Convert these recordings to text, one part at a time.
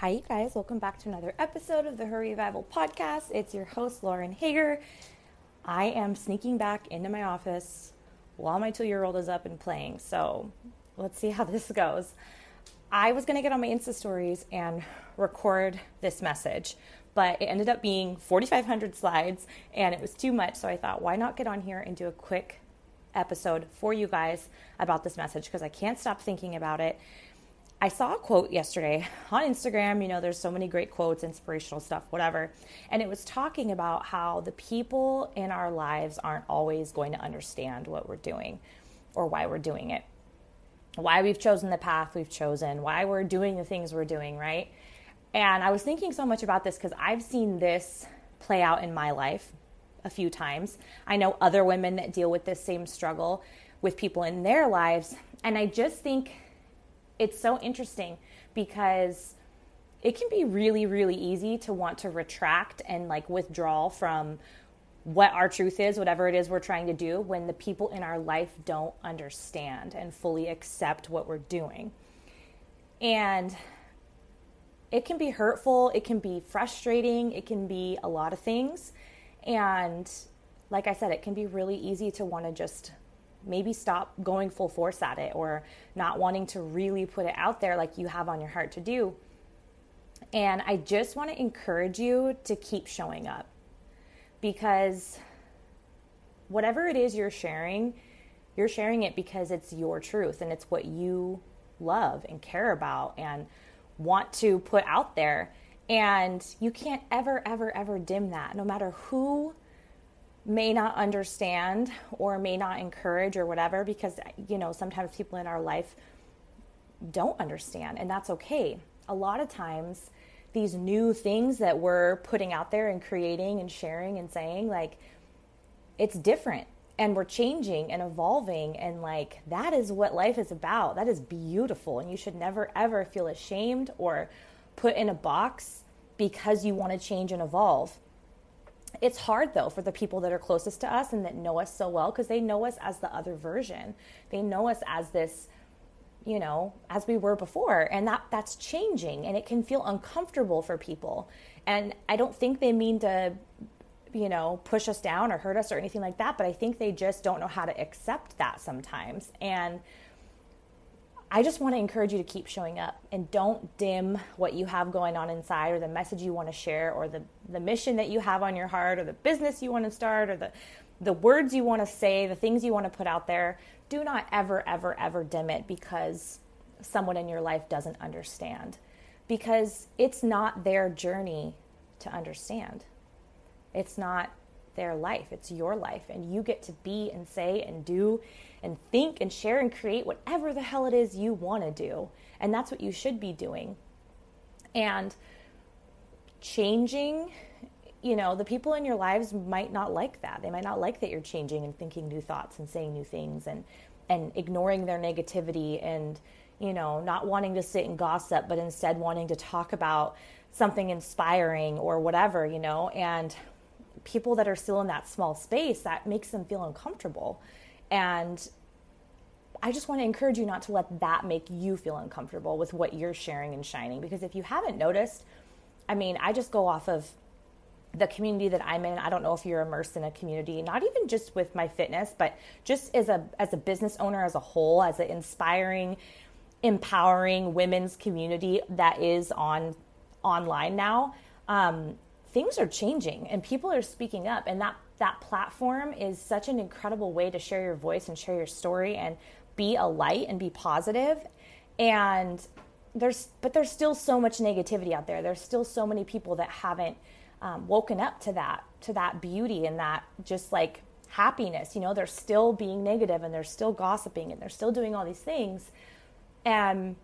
Hi, you guys. Welcome back to another episode of the Her Revival podcast. It's your host, Lauren Hager. I am sneaking back into my office while my two year old is up and playing. So let's see how this goes. I was going to get on my Insta stories and record this message, but it ended up being 4,500 slides and it was too much. So I thought, why not get on here and do a quick episode for you guys about this message because I can't stop thinking about it I saw a quote yesterday on Instagram. You know, there's so many great quotes, inspirational stuff, whatever. And it was talking about how the people in our lives aren't always going to understand what we're doing or why we're doing it, why we've chosen the path we've chosen, why we're doing the things we're doing, right? And I was thinking so much about this because I've seen this play out in my life a few times. I know other women that deal with this same struggle with people in their lives. And I just think it's so interesting because it can be really really easy to want to retract and like withdraw from what our truth is whatever it is we're trying to do when the people in our life don't understand and fully accept what we're doing. And it can be hurtful it can be frustrating it can be a lot of things. And like i said it can be really easy to want to just maybe stop going full force at it or not wanting to really put it out there like you have on your heart to do. And I just want to encourage you to keep showing up because whatever it is you're sharing, you're sharing it because it's your truth and it's what you love and care about and want to put out there. And you can't ever, ever, ever dim that, no matter who may not understand or may not encourage or whatever because you know sometimes people in our life don't understand and that's okay. A lot of times these new things that we're putting out there and creating and sharing and saying like it's different and we're changing and evolving and like that is what life is about. That is beautiful and you should never ever feel ashamed or put in a box because you want to change and evolve it's hard though for the people that are closest to us and that know us so well because they know us as the other version. They know us as this, you know, as we were before and that that's changing and it can feel uncomfortable for people. And I don't think they mean to you know, push us down or hurt us or anything like that, but I think they just don't know how to accept that sometimes. And I just want to encourage you to keep showing up and don't dim what you have going on inside or the message you want to share or the, the mission that you have on your heart or the business you want to start or the, the words you want to say, the things you want to put out there. Do not ever, ever, ever dim it because someone in your life doesn't understand. Because it's not their journey to understand. It's not their life, it's your life. And you get to be and say and do and think and share and create whatever the hell it is you want to do. And that's what you should be doing. And changing, you know, the people in your lives might not like that. They might not like that you're changing and thinking new thoughts and saying new things and and ignoring their negativity and you know, not wanting to sit and gossip, but instead wanting to talk about something inspiring or whatever, you know, and people that are still in that small space, that makes them feel uncomfortable. And I just want to encourage you not to let that make you feel uncomfortable with what you're sharing and shining. Because if you haven't noticed, I mean, I just go off of the community that I'm in. I don't know if you're immersed in a community, not even just with my fitness, but just as a as a business owner as a whole, as an inspiring, empowering women's community that is on online now. Um, things are changing and people are speaking up, and that that platform is such an incredible way to share your voice and share your story and be a light and be positive. And there's but there's still so much negativity out there. There's still so many people that haven't um, woken up to that to that beauty and that just like happiness. You know they're still being negative and they're still gossiping and they're still doing all these things. And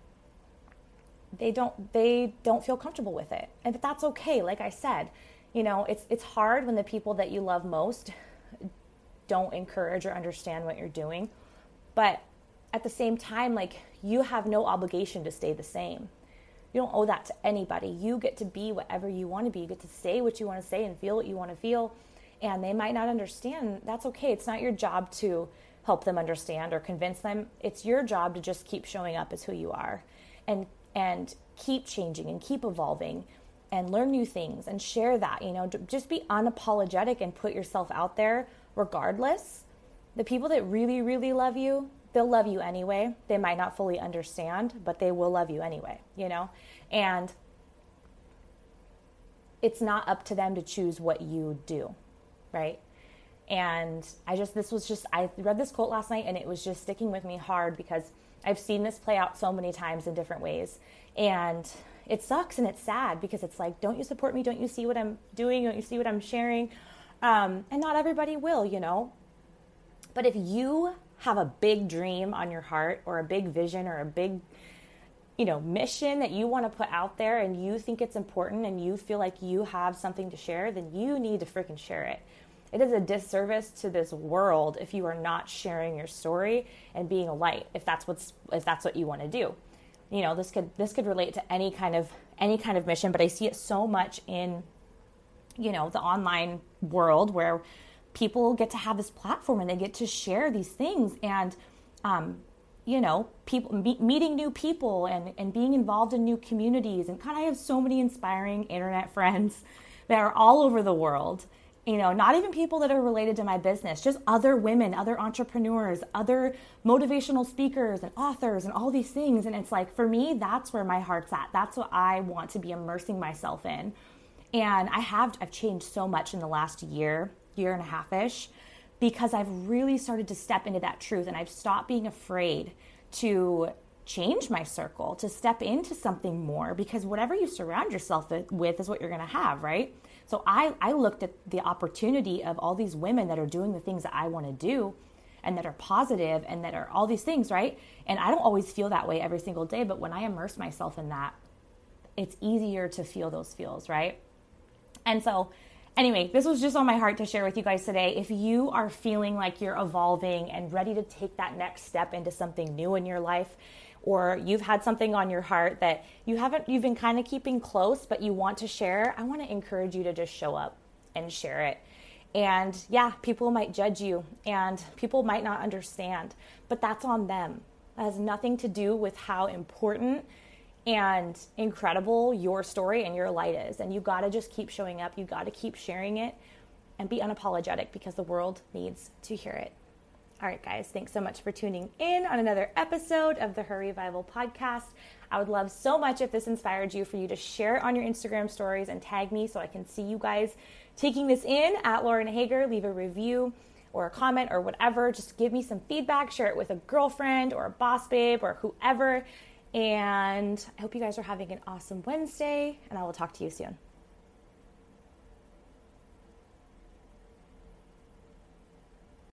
they don't they don't feel comfortable with it. And that's okay like i said you know it's it's hard when the people that you love most don't encourage or understand what you're doing. But at the same time like you have no obligation to stay the same. You don't owe that to anybody. You get to be whatever you want to be. You get to say what you want to say and feel what you want to feel. And they might not understand. That's okay. It's not your job to help them understand or convince them. It's your job to just keep showing up as who you are. And and keep changing and keep evolving and learn new things and share that. You know, just be unapologetic and put yourself out there regardless. The people that really, really love you, they'll love you anyway. They might not fully understand, but they will love you anyway, you know? And it's not up to them to choose what you do, right? And I just, this was just, I read this quote last night and it was just sticking with me hard because I've seen this play out so many times in different ways. And it sucks and it's sad because it's like, don't you support me? Don't you see what I'm doing? Don't you see what I'm sharing? Um, and not everybody will, you know. But if you have a big dream on your heart or a big vision or a big, you know, mission that you want to put out there and you think it's important and you feel like you have something to share, then you need to freaking share it. It is a disservice to this world if you are not sharing your story and being a light if that's what's if that's what you want to do. You know this could this could relate to any kind of any kind of mission but i see it so much in you know the online world where people get to have this platform and they get to share these things and um, you know people meeting new people and, and being involved in new communities. And kind of have so many inspiring internet friends that are all over the world you know, not even people that are related to my business, just other women, other entrepreneurs, other motivational speakers and authors and all these things. And it's like, for me, that's where my heart's at. That's what I want to be immersing myself in. And I have, I've changed so much in the last year, year and a half ish, because I've really started to step into that truth and I've stopped being afraid to change my circle, to step into something more, because whatever you surround yourself with is what you're going to have, right? So I, I looked at the opportunity of all these women that are doing the things that I want to do and that are positive and that are all these things, right? And I don't always feel that way every single day, but when I immerse myself in that, it's easier to feel those feels, right? And so, anyway, this was just on my heart to share with you guys today. If you are feeling like you're evolving and ready to take that next step into something new in your life, or you've had something on your heart that you haven't you've been kind of keeping close but you want to share i want to encourage you to just show up and share it. And yeah people might judge you and people might not understand but that's on them. It has nothing to do with how important and incredible your story and your light is. And you got to just keep showing up. You got to keep sharing it and be unapologetic because the world needs to hear it all right, guys, thanks so much for tuning in on another episode of the Her Revival podcast. I would love so much if this inspired you for you to share it on your Instagram stories and tag me so I can see you guys taking this in at Lauren Hager. Leave a review or a comment or whatever. Just give me some feedback, share it with a girlfriend or a boss babe or whoever. And I hope you guys are having an awesome Wednesday, and I will talk to you soon.